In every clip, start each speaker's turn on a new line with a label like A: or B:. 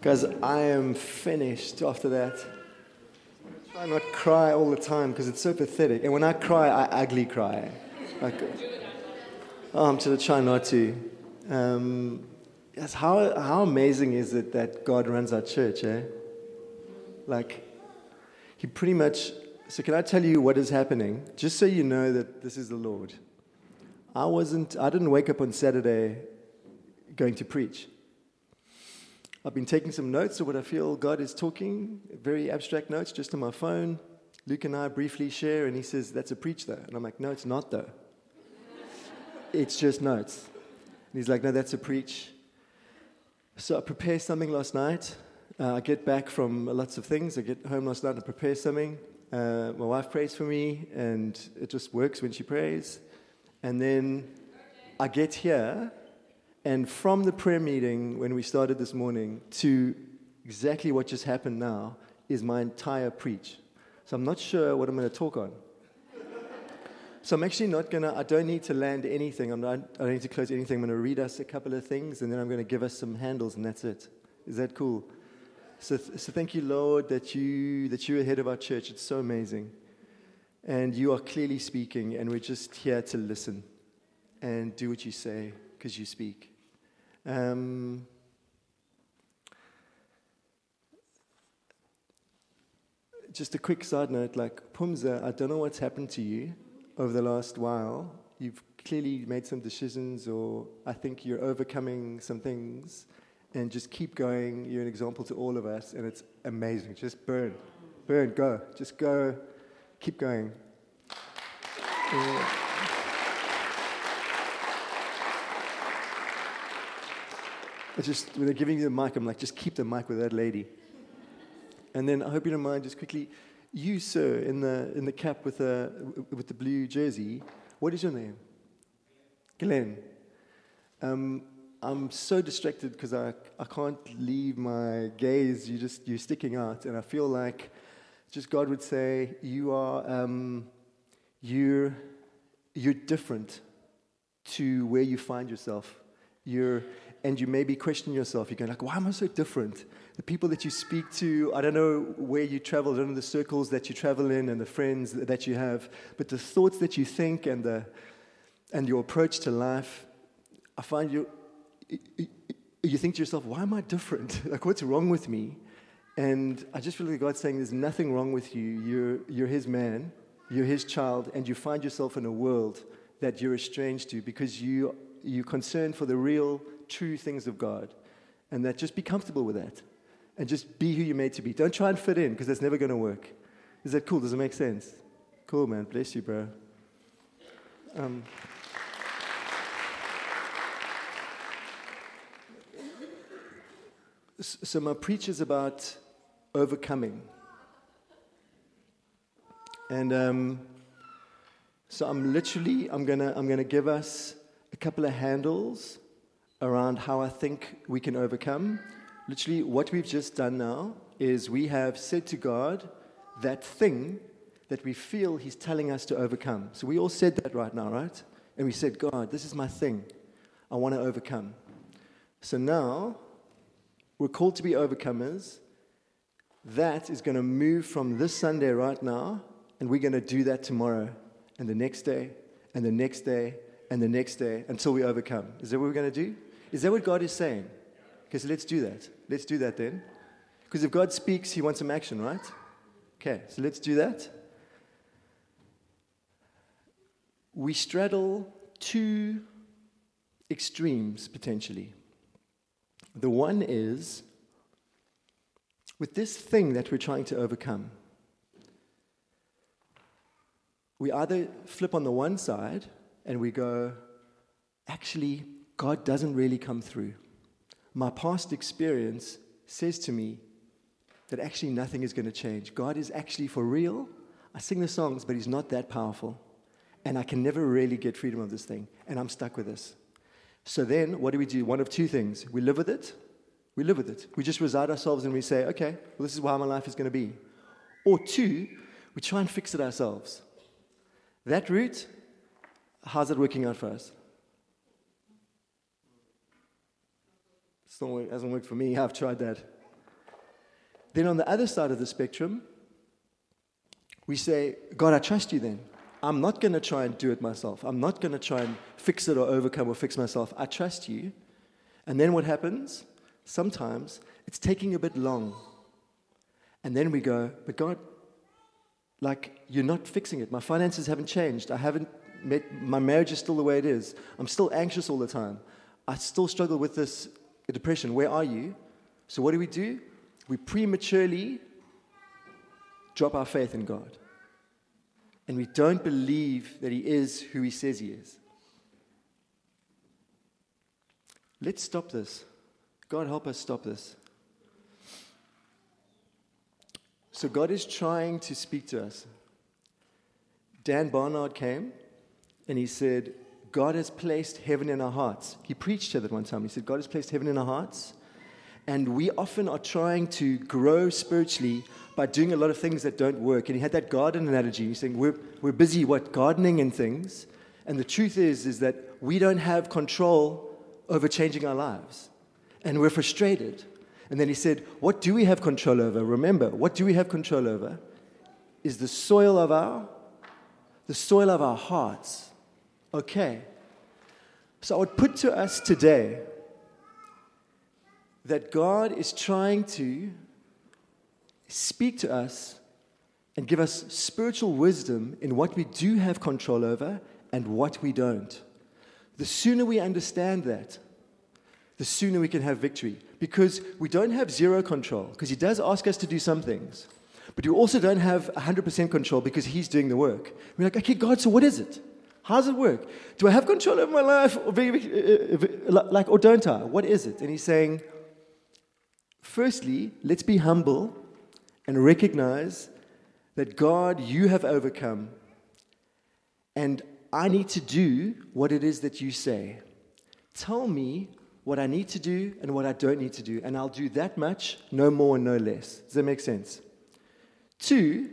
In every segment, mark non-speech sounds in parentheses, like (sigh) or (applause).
A: Because I am finished after that. I try not cry all the time because it's so pathetic. And when I cry, I ugly cry. Like, oh, I'm to try not to. Um, yes, how, how amazing is it that God runs our church, eh? Like, He pretty much. So, can I tell you what is happening? Just so you know that this is the Lord. I wasn't, I didn't wake up on Saturday going to preach. I've been taking some notes of what I feel God is talking, very abstract notes just on my phone. Luke and I briefly share, and he says, That's a preach, though. And I'm like, No, it's not, though. (laughs) it's just notes. And he's like, No, that's a preach. So I prepare something last night. Uh, I get back from lots of things. I get home last night and prepare something. Uh, my wife prays for me, and it just works when she prays. And then I get here, and from the prayer meeting when we started this morning to exactly what just happened now is my entire preach. So I'm not sure what I'm going to talk on. So I'm actually not going to, I don't need to land anything. I'm not, I don't need to close anything. I'm going to read us a couple of things and then I'm going to give us some handles and that's it. Is that cool? So, so thank you, Lord, that, you, that you're ahead of our church. It's so amazing. And you are clearly speaking and we're just here to listen and do what you say because you speak. Um, just a quick side note like, Pumza, I don't know what's happened to you over the last while. You've clearly made some decisions, or I think you're overcoming some things. And just keep going. You're an example to all of us, and it's amazing. Just burn, burn, go. Just go. Keep going. Yeah. I just, when they're giving you the mic, I'm like, just keep the mic with that lady. And then I hope you don't mind, just quickly, you, sir, in the, in the cap with the, with the blue jersey, what is your name? Glenn. Um, I'm so distracted because I, I can't leave my gaze. You just, you're sticking out. And I feel like just God would say, you are, um, you're, you're different to where you find yourself. You're, and you maybe question yourself. You're going like, why am I so different? The people that you speak to, I don't know where you travel, I don't know the circles that you travel in and the friends that you have, but the thoughts that you think and, the, and your approach to life, I find you, you think to yourself, why am I different? (laughs) like, what's wrong with me? And I just feel like God's saying there's nothing wrong with you. You're, you're His man, you're His child, and you find yourself in a world that you're estranged to because you, you're concerned for the real true things of God. And that just be comfortable with that. And just be who you're made to be. Don't try and fit in because that's never going to work. Is that cool? Does it make sense? Cool, man. Bless you, bro. Um, so my preach is about overcoming. And um, so I'm literally, I'm gonna, I'm gonna give us a couple of handles around how I think we can overcome. Literally, what we've just done now is we have said to God that thing that we feel He's telling us to overcome. So we all said that right now, right? And we said, God, this is my thing. I want to overcome. So now we're called to be overcomers. That is going to move from this Sunday right now, and we're going to do that tomorrow, and the next day, and the next day, and the next day until we overcome. Is that what we're going to do? Is that what God is saying? Okay, so let's do that. Let's do that then. Because if God speaks, He wants some action, right? Okay, so let's do that. We straddle two extremes potentially. The one is with this thing that we're trying to overcome, we either flip on the one side and we go, actually, God doesn't really come through. My past experience says to me that actually nothing is going to change. God is actually for real. I sing the songs, but He's not that powerful. And I can never really get freedom of this thing. And I'm stuck with this. So then, what do we do? One of two things. We live with it. We live with it. We just reside ourselves and we say, okay, well, this is how my life is going to be. Or two, we try and fix it ourselves. That route, how's it working out for us? It hasn't worked for me. (laughs) I've tried that. Then on the other side of the spectrum, we say, God, I trust you then. I'm not going to try and do it myself. I'm not going to try and fix it or overcome or fix myself. I trust you. And then what happens? Sometimes it's taking a bit long. And then we go, but God, like, you're not fixing it. My finances haven't changed. I haven't met, my marriage is still the way it is. I'm still anxious all the time. I still struggle with this depression. Where are you? So, what do we do? We prematurely drop our faith in God. And we don't believe that He is who He says He is. Let's stop this. God, help us stop this. So, God is trying to speak to us. Dan Barnard came and he said, God has placed heaven in our hearts. He preached here that one time. He said, God has placed heaven in our hearts. And we often are trying to grow spiritually by doing a lot of things that don't work. And he had that garden analogy. He's saying, We're, we're busy, what, gardening and things. And the truth is, is that we don't have control over changing our lives. And we're frustrated. And then he said, What do we have control over? Remember, what do we have control over? Is the soil of our the soil of our hearts. Okay. So I would put to us today that God is trying to speak to us and give us spiritual wisdom in what we do have control over and what we don't. The sooner we understand that, the sooner we can have victory. Because we don't have zero control, because He does ask us to do some things. But you also don't have 100% control because He's doing the work. We're like, okay, God, so what is it? How does it work? Do I have control over my life, or uh, uh, like, or don't I? What is it? And He's saying, firstly, let's be humble and recognize that God, you have overcome, and I need to do what it is that you say. Tell me what I need to do and what I don't need to do, and I'll do that much, no more and no less. Does that make sense? Two,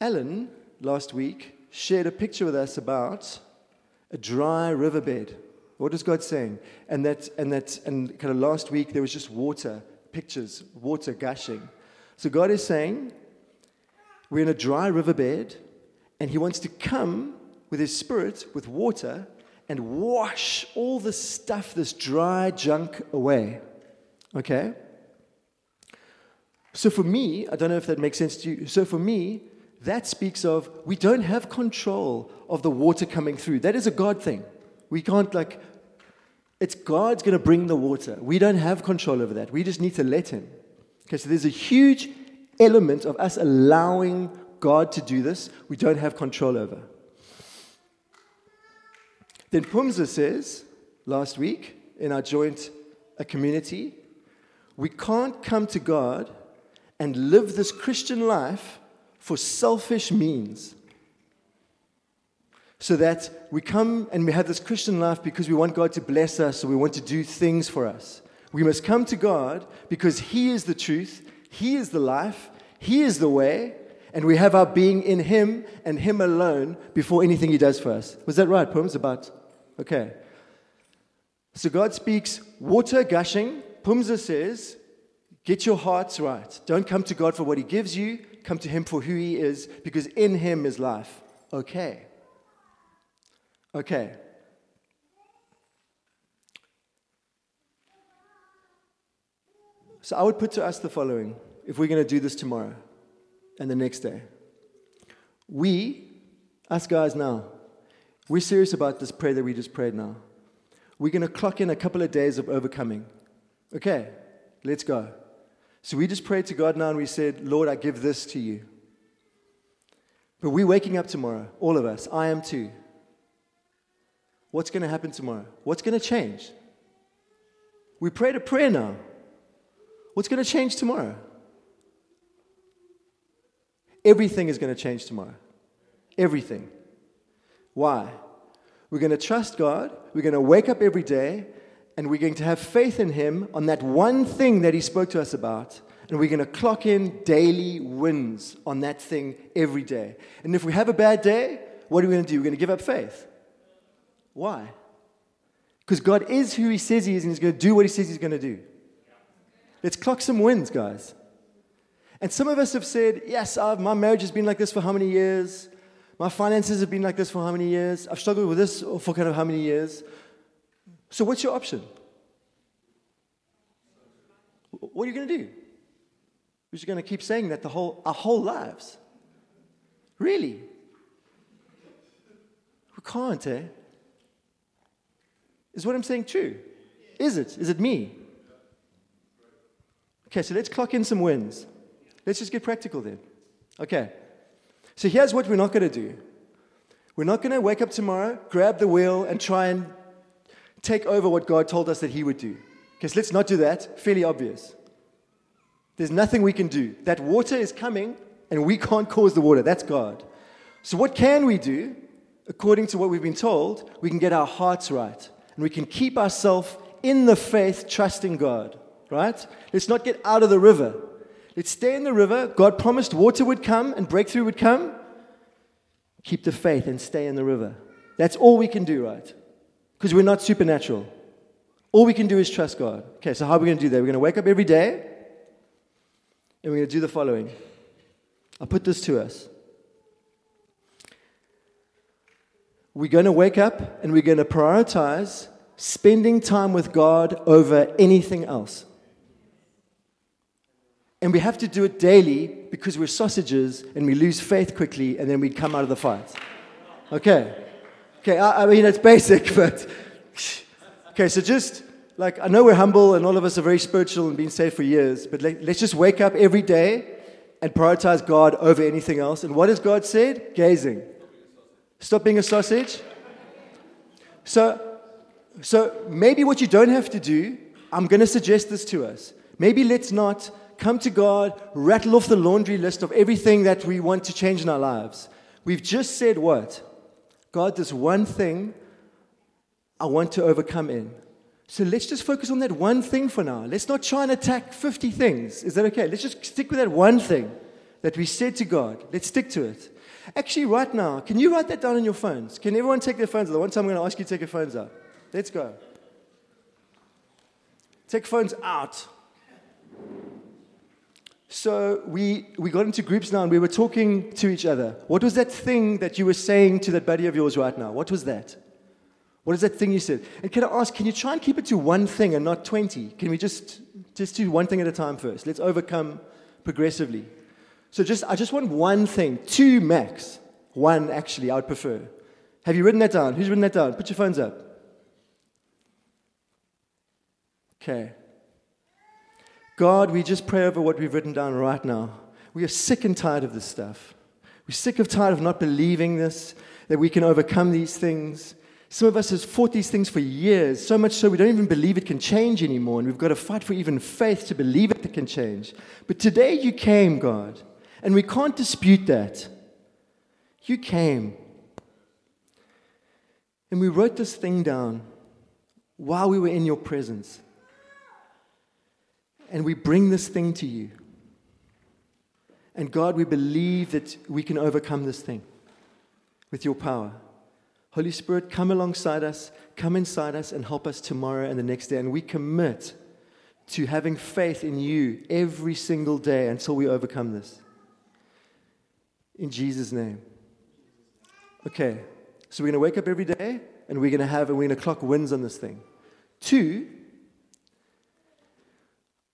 A: Alan last week shared a picture with us about a dry riverbed. What is God saying? And that, and that, and kind of last week there was just water, pictures, water gushing. So God is saying, we're in a dry riverbed, and He wants to come with his spirit, with water, and wash all the stuff, this dry junk away. Okay? So for me, I don't know if that makes sense to you. So for me, that speaks of we don't have control of the water coming through. That is a God thing. We can't, like, it's God's going to bring the water. We don't have control over that. We just need to let Him. Okay, so there's a huge element of us allowing God to do this we don't have control over. Then Pumza says last week in our joint a community, we can't come to God and live this Christian life for selfish means. So that we come and we have this Christian life because we want God to bless us or we want to do things for us. We must come to God because He is the truth, He is the life, He is the way, and we have our being in Him and Him alone before anything He does for us. Was that right, Poems? About Okay. So God speaks water gushing. Pumza says, Get your hearts right. Don't come to God for what He gives you, come to Him for who He is, because in Him is life. Okay. Okay. So I would put to us the following if we're going to do this tomorrow and the next day. We, us guys now, we're serious about this prayer that we just prayed now. We're going to clock in a couple of days of overcoming. Okay, let's go. So we just prayed to God now and we said, Lord, I give this to you. But we're waking up tomorrow, all of us. I am too. What's going to happen tomorrow? What's going to change? We prayed a prayer now. What's going to change tomorrow? Everything is going to change tomorrow. Everything. Why? We're going to trust God, we're going to wake up every day, and we're going to have faith in Him on that one thing that He spoke to us about. And we're going to clock in daily wins on that thing every day. And if we have a bad day, what are we going to do? We're going to give up faith. Why? Because God is who He says He is, and He's going to do what He says He's going to do. Let's clock some wins, guys. And some of us have said, Yes, I've, my marriage has been like this for how many years? My finances have been like this for how many years? I've struggled with this for kind of how many years? So, what's your option? What are you going to do? We're just going to keep saying that the whole, our whole lives. Really? We can't, eh? Is what I'm saying true? Is it? Is it me? Okay, so let's clock in some wins. Let's just get practical then. Okay. So here's what we're not going to do. We're not going to wake up tomorrow, grab the wheel, and try and take over what God told us that He would do. Because let's not do that. Fairly obvious. There's nothing we can do. That water is coming, and we can't cause the water. That's God. So, what can we do? According to what we've been told, we can get our hearts right. And we can keep ourselves in the faith, trusting God. Right? Let's not get out of the river. Let's stay in the river. God promised water would come and breakthrough would come. Keep the faith and stay in the river. That's all we can do, right? Because we're not supernatural. All we can do is trust God. Okay, so how are we going to do that? We're going to wake up every day and we're going to do the following. I'll put this to us. We're going to wake up and we're going to prioritize spending time with God over anything else. And we have to do it daily because we're sausages and we lose faith quickly and then we come out of the fight. Okay. Okay, I, I mean, it's basic, (laughs) but. Okay, so just like, I know we're humble and all of us are very spiritual and been saved for years, but let, let's just wake up every day and prioritize God over anything else. And what has God said? Gazing. Stop being a sausage. So, so maybe what you don't have to do, I'm going to suggest this to us. Maybe let's not come to God, rattle off the laundry list of everything that we want to change in our lives. We've just said what? God, this one thing I want to overcome in. So let's just focus on that one thing for now. Let's not try and attack 50 things. Is that okay? Let's just stick with that one thing that we said to God. Let's stick to it. Actually, right now, can you write that down on your phones? Can everyone take their phones out? The one time I'm going to ask you to take your phones out. Let's go. Take phones out. So we, we got into groups now and we were talking to each other. What was that thing that you were saying to that buddy of yours right now? What was that? What is that thing you said? And can I ask, can you try and keep it to one thing and not 20? Can we just, just do one thing at a time first? Let's overcome progressively. So just, I just want one thing, two max. One, actually, I would prefer. Have you written that down? Who's written that down? Put your phones up. Okay. God, we just pray over what we've written down right now. We are sick and tired of this stuff. We're sick of tired of not believing this, that we can overcome these things. Some of us have fought these things for years, so much so we don't even believe it can change anymore, and we've got to fight for even faith to believe it can change. But today you came, God, and we can't dispute that. You came. And we wrote this thing down while we were in your presence. And we bring this thing to you. And God, we believe that we can overcome this thing with your power. Holy Spirit, come alongside us, come inside us, and help us tomorrow and the next day. And we commit to having faith in you every single day until we overcome this. In Jesus' name. Okay, so we're going to wake up every day and we're going to have, and we're going to clock wins on this thing. Two,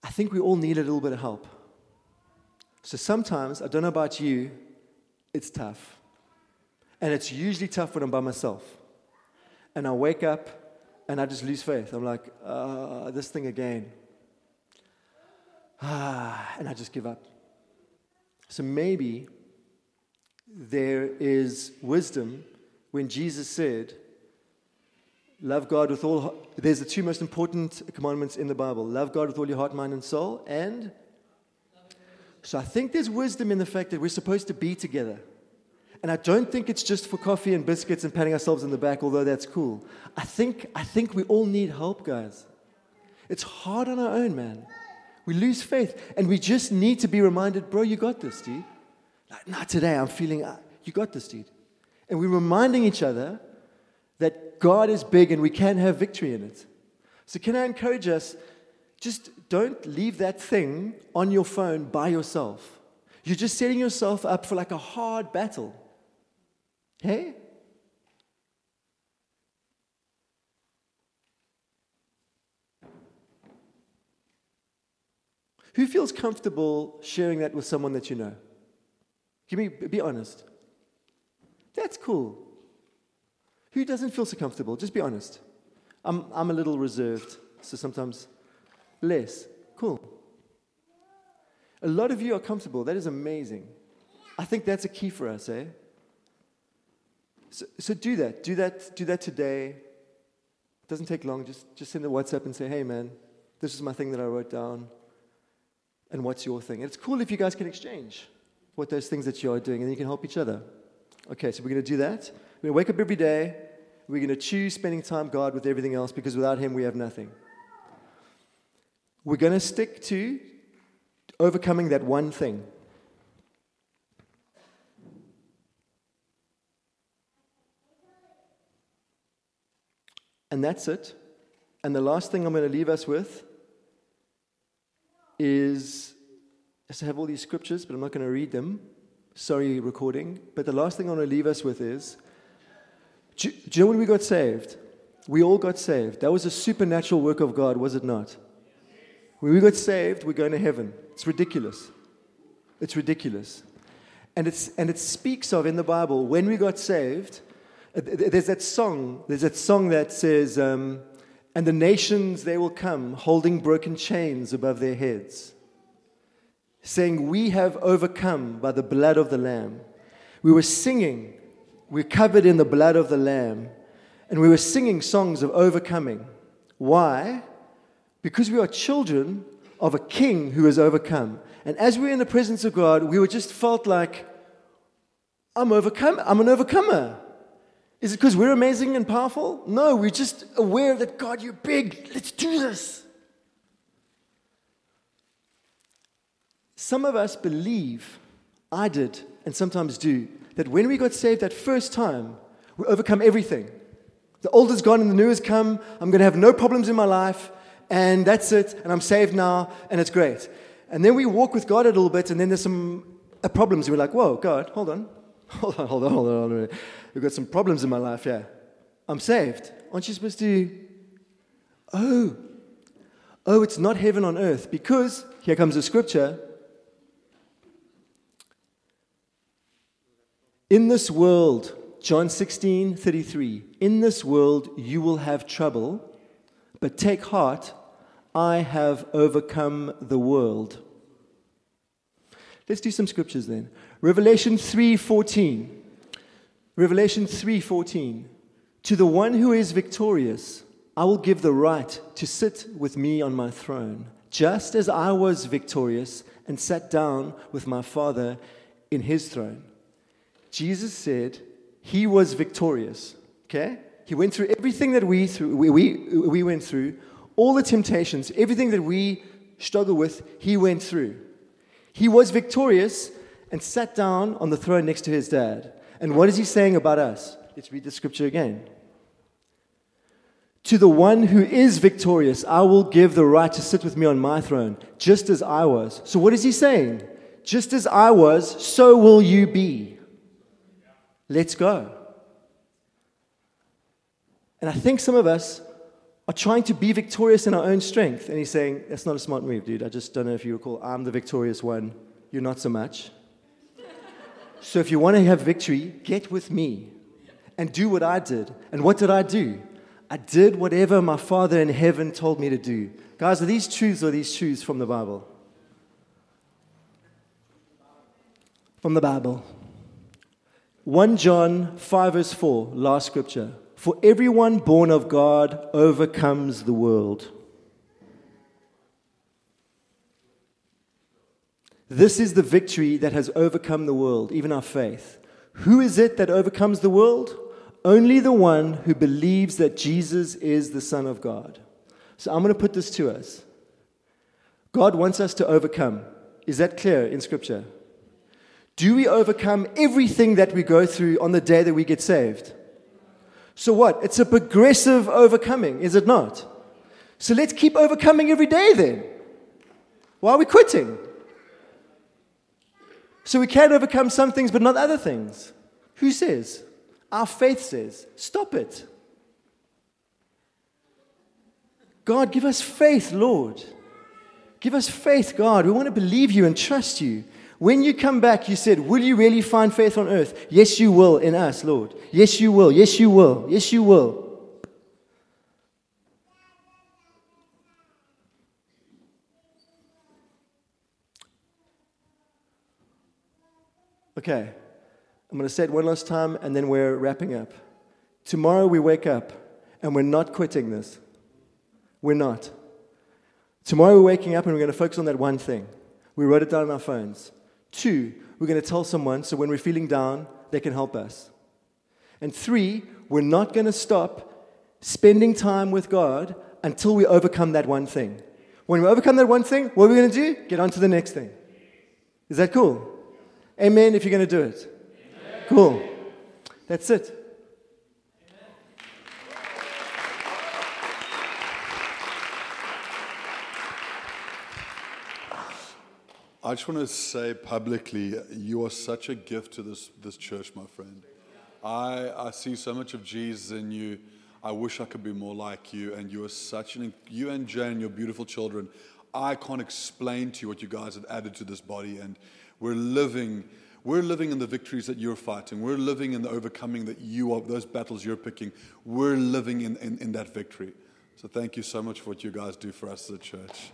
A: I think we all need a little bit of help. So sometimes, I don't know about you, it's tough. And it's usually tough when I'm by myself. And I wake up and I just lose faith. I'm like, uh, this thing again. Ah, and I just give up. So maybe there is wisdom when Jesus said, Love God with all. There's the two most important commandments in the Bible love God with all your heart, mind, and soul. And so I think there's wisdom in the fact that we're supposed to be together. And I don't think it's just for coffee and biscuits and patting ourselves in the back, although that's cool. I think, I think we all need help, guys. It's hard on our own, man. We lose faith, and we just need to be reminded, bro, you got this, dude. Like, not today, I'm feeling, uh, you got this, dude. And we're reminding each other that God is big and we can have victory in it. So, can I encourage us, just don't leave that thing on your phone by yourself. You're just setting yourself up for like a hard battle. Hey? Who feels comfortable sharing that with someone that you know? Give me, be honest. That's cool. Who doesn't feel so comfortable? Just be honest. I'm, I'm a little reserved, so sometimes less. Cool. A lot of you are comfortable. That is amazing. I think that's a key for us, eh? So, so do that. Do that. Do that today. It doesn't take long. Just, just send a WhatsApp and say, hey, man, this is my thing that I wrote down. And what's your thing? And it's cool if you guys can exchange what those things that you are doing, and you can help each other. Okay, so we're going to do that. We're going to wake up every day. We're going to choose spending time God with everything else because without Him we have nothing. We're going to stick to overcoming that one thing. And that's it. And the last thing I'm going to leave us with is I have all these scriptures, but I'm not going to read them. Sorry, recording. But the last thing I want to leave us with is do, do you know when we got saved? We all got saved. That was a supernatural work of God, was it not? When we got saved, we're going to heaven. It's ridiculous. It's ridiculous. And, it's, and it speaks of in the Bible when we got saved. Uh, there's that song. There's that song that says, um, "And the nations they will come, holding broken chains above their heads, saying, We have overcome by the blood of the Lamb." We were singing we're covered in the blood of the Lamb. And we were singing songs of overcoming. Why? Because we are children of a king who has overcome. And as we were in the presence of God, we were just felt like, I'm overcome. I'm an overcomer. Is it because we're amazing and powerful? No, we're just aware that God, you're big. Let's do this. Some of us believe, I did, and sometimes do, that when we got saved that first time, we overcome everything. The old is gone and the new has come. I'm going to have no problems in my life, and that's it, and I'm saved now, and it's great. And then we walk with God a little bit, and then there's some uh, problems. We're like, whoa, God, hold on. (laughs) Hold on, hold on, hold on. Hold on. We've got some problems in my life, yeah. I'm saved. Aren't you supposed to? Oh, oh, it's not heaven on earth because here comes the scripture In this world, John 16, 33, in this world you will have trouble, but take heart, I have overcome the world. Let's do some scriptures then. Revelation 3:14. Revelation 3:14. To the one who is victorious, I will give the right to sit with me on my throne, just as I was victorious and sat down with my Father in his throne. Jesus said he was victorious. Okay? He went through everything that we, through, we, we, we went through, all the temptations, everything that we struggle with, he went through. He was victorious and sat down on the throne next to his dad. And what is he saying about us? Let's read the scripture again. To the one who is victorious, I will give the right to sit with me on my throne, just as I was. So, what is he saying? Just as I was, so will you be. Let's go. And I think some of us are trying to be victorious in our own strength. And he's saying, That's not a smart move, dude. I just don't know if you recall. I'm the victorious one. You're not so much. (laughs) so if you want to have victory, get with me and do what I did. And what did I do? I did whatever my Father in heaven told me to do. Guys, are these truths or these truths from the Bible? From the Bible. 1 John 5, verse 4, last scripture. For everyone born of God overcomes the world. This is the victory that has overcome the world, even our faith. Who is it that overcomes the world? Only the one who believes that Jesus is the Son of God. So I'm going to put this to us. God wants us to overcome. Is that clear in Scripture? Do we overcome everything that we go through on the day that we get saved? So what? It's a progressive overcoming, is it not? So let's keep overcoming every day then. Why are we quitting? So we can overcome some things, but not other things. Who says? Our faith says, stop it. God, give us faith, Lord. Give us faith, God. We want to believe you and trust you. When you come back, you said, Will you really find faith on earth? Yes, you will in us, Lord. Yes, you will. Yes, you will. Yes, you will. Okay, I'm going to say it one last time and then we're wrapping up. Tomorrow we wake up and we're not quitting this. We're not. Tomorrow we're waking up and we're going to focus on that one thing. We wrote it down on our phones. Two, we're going to tell someone so when we're feeling down, they can help us. And three, we're not going to stop spending time with God until we overcome that one thing. When we overcome that one thing, what are we going to do? Get on to the next thing. Is that cool? Amen if you're going to do it. Amen. Cool. That's it.
B: I just want to say publicly, you are such a gift to this, this church, my friend. I, I see so much of Jesus in you. I wish I could be more like you. And you are such an, you and Jen, your beautiful children, I can't explain to you what you guys have added to this body. And we're living, we're living in the victories that you're fighting. We're living in the overcoming that you are, those battles you're picking. We're living in, in, in that victory. So thank you so much for what you guys do for us as a church.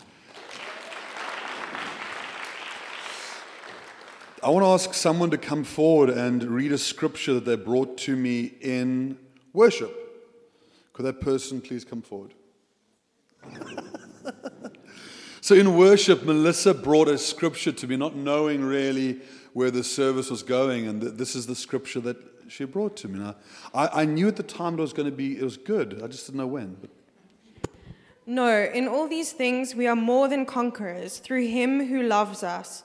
B: I want to ask someone to come forward and read a scripture that they brought to me in worship. Could that person please come forward? (laughs) So in worship, Melissa brought a scripture to me, not knowing really where the service was going, and this is the scripture that she brought to me. Now, I, I knew at the time it was going to be, it was good. I just didn't know when. But.
C: No, in all these things we are more than conquerors through him who loves us.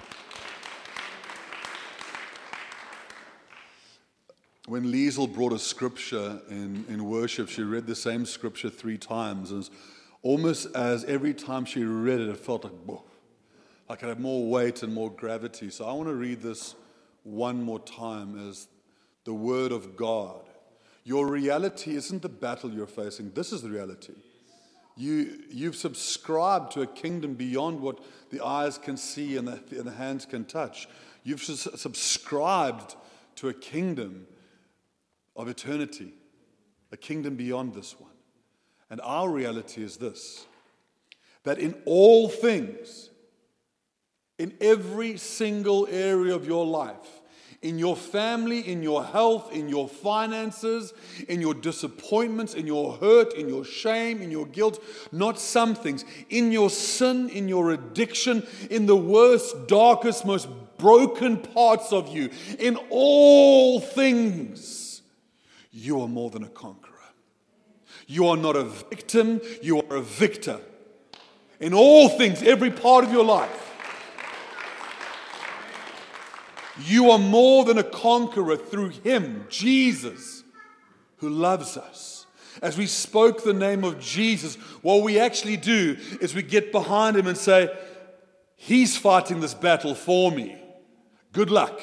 B: When Liesel brought a scripture in, in worship, she read the same scripture three times. And almost as every time she read it, it felt like, Whoa, like it had more weight and more gravity. So I want to read this one more time as the Word of God. Your reality isn't the battle you're facing, this is the reality. You, you've subscribed to a kingdom beyond what the eyes can see and the, and the hands can touch. You've subscribed to a kingdom of eternity, a kingdom beyond this one. And our reality is this that in all things, in every single area of your life, in your family, in your health, in your finances, in your disappointments, in your hurt, in your shame, in your guilt, not some things, in your sin, in your addiction, in the worst, darkest, most broken parts of you, in all things you are more than a conqueror. You are not a victim, you are a victor. In all things, every part of your life. You are more than a conqueror through Him, Jesus, who loves us. As we spoke the name of Jesus, what we actually do is we get behind Him and say, He's fighting this battle for me. Good luck.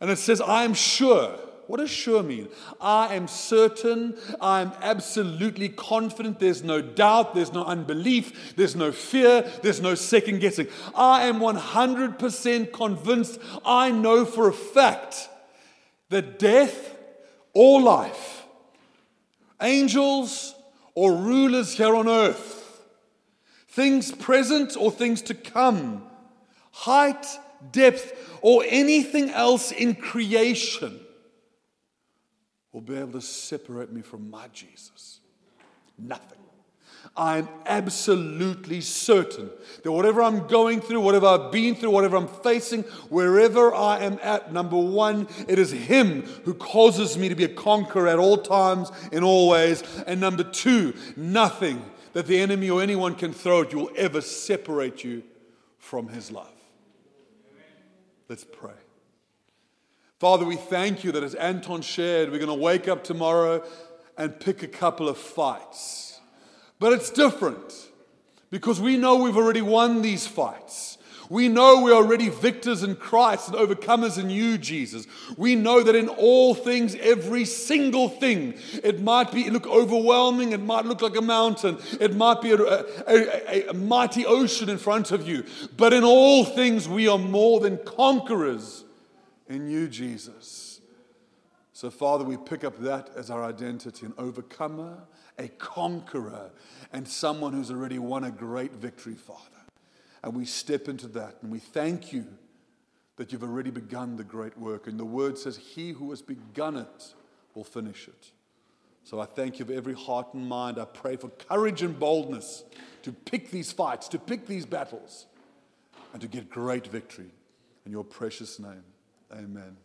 B: And it says, I am sure what does sure mean? I am certain, I am absolutely confident, there's no doubt, there's no unbelief, there's no fear, there's no second guessing. I am 100% convinced, I know for a fact that death or life, angels or rulers here on earth, things present or things to come, height, depth, or anything else in creation will be able to separate me from my Jesus. Nothing. I'm absolutely certain that whatever I'm going through, whatever I've been through, whatever I'm facing, wherever I am at, number one, it is Him who causes me to be a conqueror at all times, in all ways. And number two, nothing that the enemy or anyone can throw at you will ever separate you from His love. Let's pray. Father, we thank you that as Anton shared, we're going to wake up tomorrow and pick a couple of fights. But it's different because we know we've already won these fights. We know we're already victors in Christ and overcomers in you, Jesus. We know that in all things, every single thing, it might be look overwhelming, it might look like a mountain, it might be a, a, a, a mighty ocean in front of you. But in all things, we are more than conquerors in you, Jesus. So, Father, we pick up that as our identity an overcomer, a conqueror, and someone who's already won a great victory, Father. And we step into that and we thank you that you've already begun the great work. And the word says, He who has begun it will finish it. So I thank you for every heart and mind. I pray for courage and boldness to pick these fights, to pick these battles, and to get great victory. In your precious name, amen.